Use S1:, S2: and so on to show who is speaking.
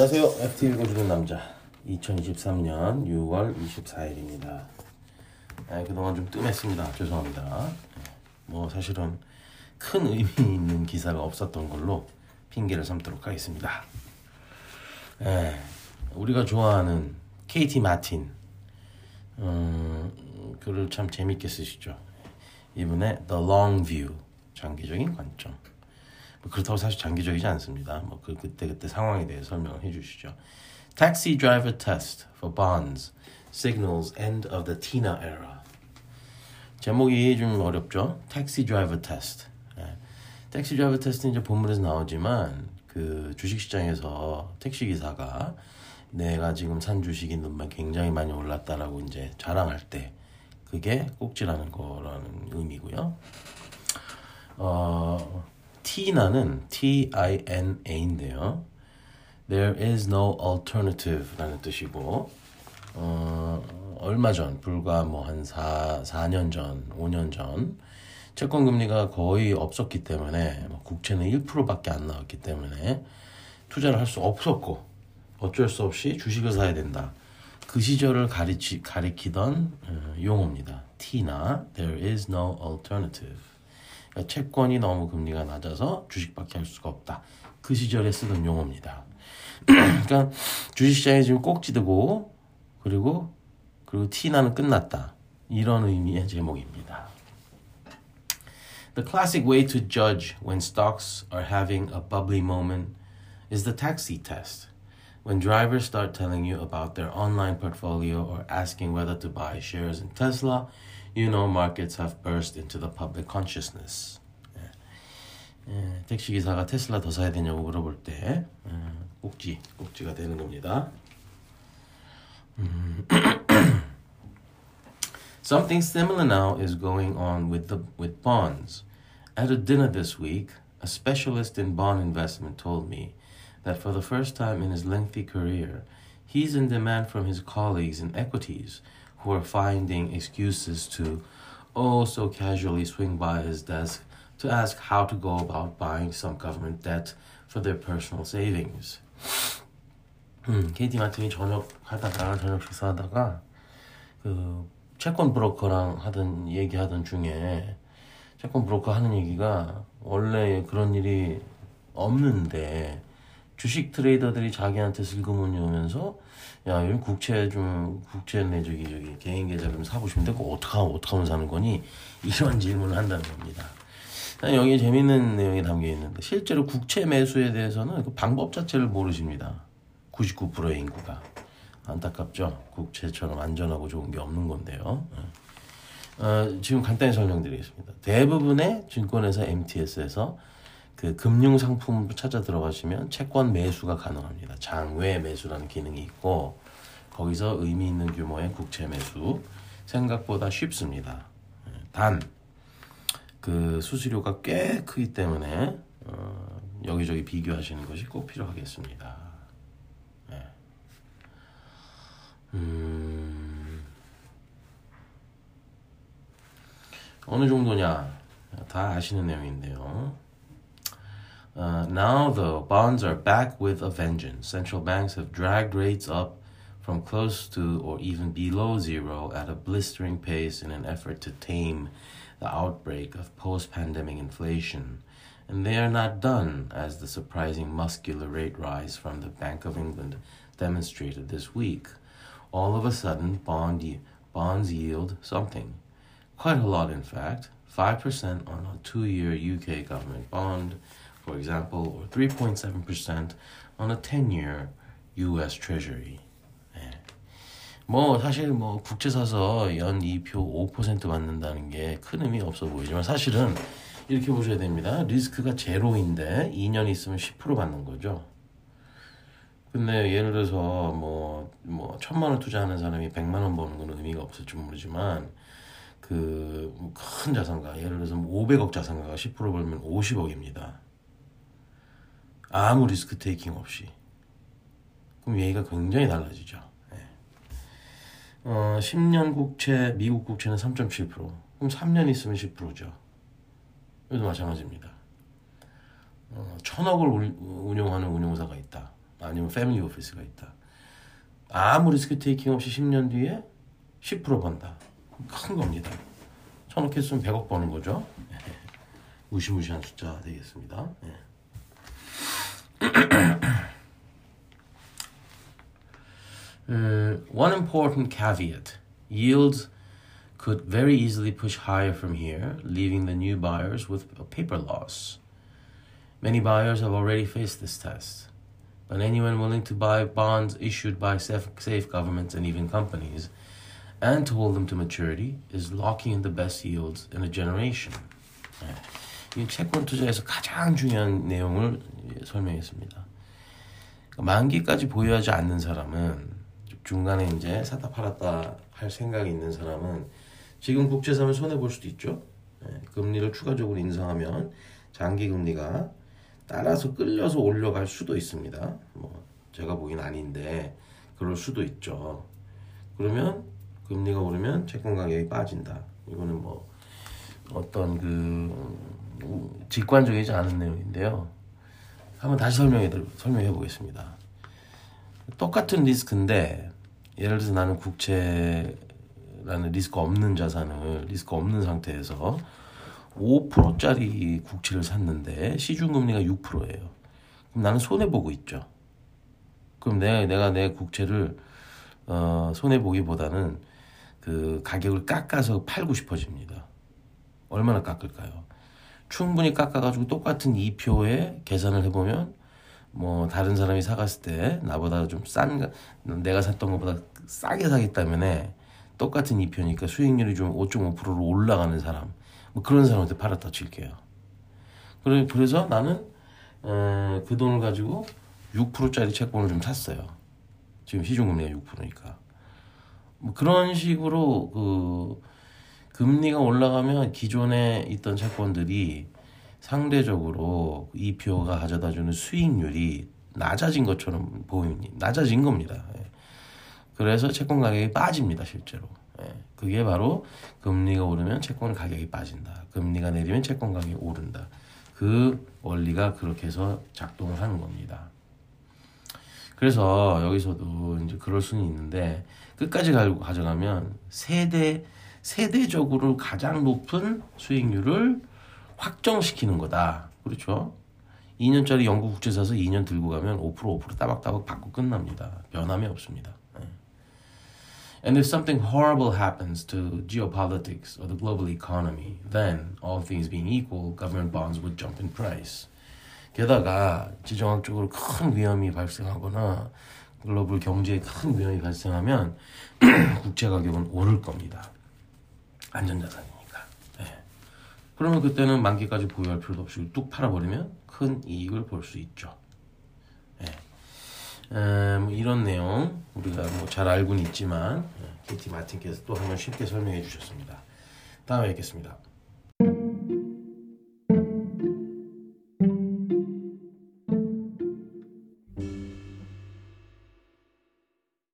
S1: 안녕하세요. FT 읽어주는 남자. 2023년 6월 24일입니다. 아, 그동안 좀 뜸했습니다. 죄송합니다. 뭐 사실은 큰 의미 있는 기사가 없었던 걸로 핑계를 삼도록 하겠습니다. 에, 우리가 좋아하는 KT 마틴 음, 글을 참 재밌게 쓰시죠. 이분의 The Long View 장기적인 관점. 뭐 그렇다고 사실 장기적이지 않습니다. 뭐 그 그때 그때 상황에 대해 설명을 해주시죠. Taxi driver test for bonds signals end of the Tina era. 제목이 좀 어렵죠. Taxi driver test. 예. 택시 드라이버 테스트는 이제 본문에서 나오지만 그 주식시장에서 택시 기사가 내가 지금 산 주식이 눈만 굉장히 많이 올랐다라고 이제 자랑할 때 그게 꼭지라는 거라는 의미고요. 어, T나는 T-I-N-A인데요. There is no alternative라는 뜻이고 어, 얼마 전, 불과 뭐 한 4, 4년 전, 5년 전 채권 금리가 거의 없었기 때문에 뭐 국채는 1%밖에 안 나왔기 때문에 투자를 할 수 없었고 어쩔 수 없이 주식을 사야 된다. 그 시절을 가리치, 가리키던 어, 용어입니다. T나 there is no alternative. 그러니까 채권이 너무 금리가 낮아서 주식밖에 할 수가 없다. 그 시절에 쓰던 용어입니다. 그러니까 주식시장에 지금 꼭지르고 그리고 그리고 T나는 끝났다. 이런 의미의 제목입니다. The classic way to judge when stocks are having a bubbly moment is the taxi test. When drivers start telling you about their online portfolio or asking whether to buy shares in Tesla, you know markets have burst into the public consciousness. 예, 예, 택시 기사가 테슬라 더 사야 되냐고 물어볼 때 예, 꼭지 꼭지가 되는 겁니다. 음. Something similar now is going on with the with bonds. At a dinner this week, a specialist in bond investment told me that for the first time in his lengthy career, he's in demand from his colleagues in equities who are finding excuses to oh so casually swing by his desk to ask how to go about buying some government debt for their personal savings. 음, KT 마틴이 저녁 하다가 저녁 식사하다가 그 채권 브로커랑 하던 얘기하던 중에 채권 브로커 하는 얘기가 원래 그런 일이 없는데 주식 트레이더들이 자기한테 슬그머니 오면서 야, 여기 국채 좀 국채 내 저기 저기 개인 계좌 좀 사보시면 되고 어떻게 하면 어떻게 하면 사는 거니 이런 질문을 한다는 겁니다. 여기 재밌는 내용이 담겨 있는데 실제로 국채 매수에 대해서는 그 방법 자체를 모르십니다. 99%의 인구가. 안타깝죠. 국채처럼 안전하고 좋은 게 없는 건데요. 어, 지금 간단히 설명드리겠습니다. 대부분의 증권회사 MTS에서 그 금융 상품 찾아 들어가시면 채권 매수가 가능합니다. 장외 매수라는 기능이 있고 거기서 의미 있는 규모의 국채 매수 생각보다 쉽습니다. 단 그 수수료가 꽤 크기 때문에 어, 여기저기 비교하시는 것이 꼭 필요하겠습니다. 음, 어느 정도냐 다 아시는 내용인데요. Uh, now, though, bonds are back with a vengeance. Central banks have dragged rates up from close to or even below zero at a blistering pace in an effort to tame the outbreak of post pandemic inflation. And they are not done, as the surprising muscular rate rise from the Bank of England demonstrated this week all of a sudden bond bonds yield something. Quite a lot, in fact. 5% on a two year UK government bond, for example, or 3.7% on a 10 year US Treasury. 네. 뭐 사실 뭐 국채 사서 연 2표 5% 받는다는 게 큰 의미 없어 보이지만 사실은 이렇게 보셔야 됩니다. 리스크가 제로인데 2년 있으면 10% 받는 거죠. 근데 예를 들어서 뭐, 뭐, 천만 원 투자하는 사람이 백만 원 버는 건 의미가 없을지 모르지만, 그, 큰 자산가, 예를 들어서 500억 뭐 자산가가 10% 벌면 50억입니다. 아무 리스크 테이킹 없이. 그럼 얘기가 굉장히 달라지죠. 네. 어, 10년 국채, 미국 국채는 3.7%. 그럼 3년 있으면 10%죠. 이것도 마찬가지입니다. 어, 천억을 운용하는 운용사가 있다. 아니면 패밀리 오피스가 있다. 아무 리스크 테이킹 없이 10년 뒤에 10% 번다. 큰 겁니다. 천억 했으면 100억 버는 거죠. 무시무시한 숫자 되겠습니다. 예. uh, one important caveat yields could very easily push higher from here, leaving the new buyers with a paper loss. Many buyers have already faced this test, but anyone willing to buy bonds issued by safe, safe governments and even companies and to hold them to maturity is locking in the best yields in a generation. 이 채권 투자에서 가장 중요한 내용을 설명했습니다. 만기까지 보유하지 않는 사람은 중간에 이제 사다 팔았다 할 생각이 있는 사람은 지금 국채 사면 손해 볼 수도 있죠. 네, 금리를 추가적으로 인상하면 장기 금리가 따라서 끌려서 올려갈 수도 있습니다. 뭐 제가 보기엔 아닌데 그럴 수도 있죠. 그러면 금리가 오르면 채권 가격이 빠진다. 이거는 뭐 어떤 그 직관적이지 않은 내용인데요. 한번 다시 설명해 설명해 보겠습니다. 똑같은 리스크인데 예를 들어서 나는 국채라는 리스크 없는 자산을 리스크 없는 상태에서 5%짜리 국채를 샀는데 시중 금리가 6%예요. 그럼 나는 손해 보고 있죠. 그럼 내가 내가 내 국채를 어, 손해 보기보다는 그 가격을 깎아서 팔고 싶어집니다. 얼마나 깎을까요? 충분히 깎아가지고 똑같은 2표에 계산을 해보면 뭐 다른 사람이 사갔을 때 나보다 좀 싼 내가 샀던 것보다 싸게 때문에 똑같은 2표니까 수익률이 좀 5.5%로 올라가는 사람 뭐 그런 사람한테 팔았다 칠게요. 그래서 나는 어, 그 돈을 가지고 6%짜리 채권을 좀 샀어요. 지금 시중금리가 6%니까. 뭐 그런 식으로 그 금리가 올라가면 기존에 있던 채권들이 상대적으로 이 표가 가져다주는 수익률이 낮아진 것처럼 보입니다. 낮아진 겁니다. 예. 그래서 채권 가격이 빠집니다, 실제로. 예. 그게 바로 금리가 오르면 채권 가격이 빠진다. 금리가 내리면 채권 가격이 오른다. 그 원리가 그렇게 해서 작동을 하는 겁니다. 그래서 여기서도 이제 그럴 수는 있는데 끝까지 가져가면 세대 세대적으로 가장 높은 수익률을 확정시키는 거다. 그렇죠? 2년짜리 영국 국채 사서 2년 들고 가면 5% 5% 따박따박 받고 끝납니다. 변함이 없습니다. And if something horrible happens to geopolitics or the global economy, then all things being equal, government bonds would jump in price. 게다가 지정학적으로 큰 위험이 발생하거나 글로벌 경제에 큰 위험이 발생하면 국채 가격은 오를 겁니다. 안전자산이니까. 네. 그러면 그때는 만기까지 보유할 필요도 없이 뚝 팔아버리면 큰 이익을 볼 수 있죠. 네. 에, 뭐 이런 내용 우리가 뭐 잘 알고는 있지만 KT 마틴께서 또 한번 쉽게 설명해 주셨습니다. 다음에 뵙겠습니다.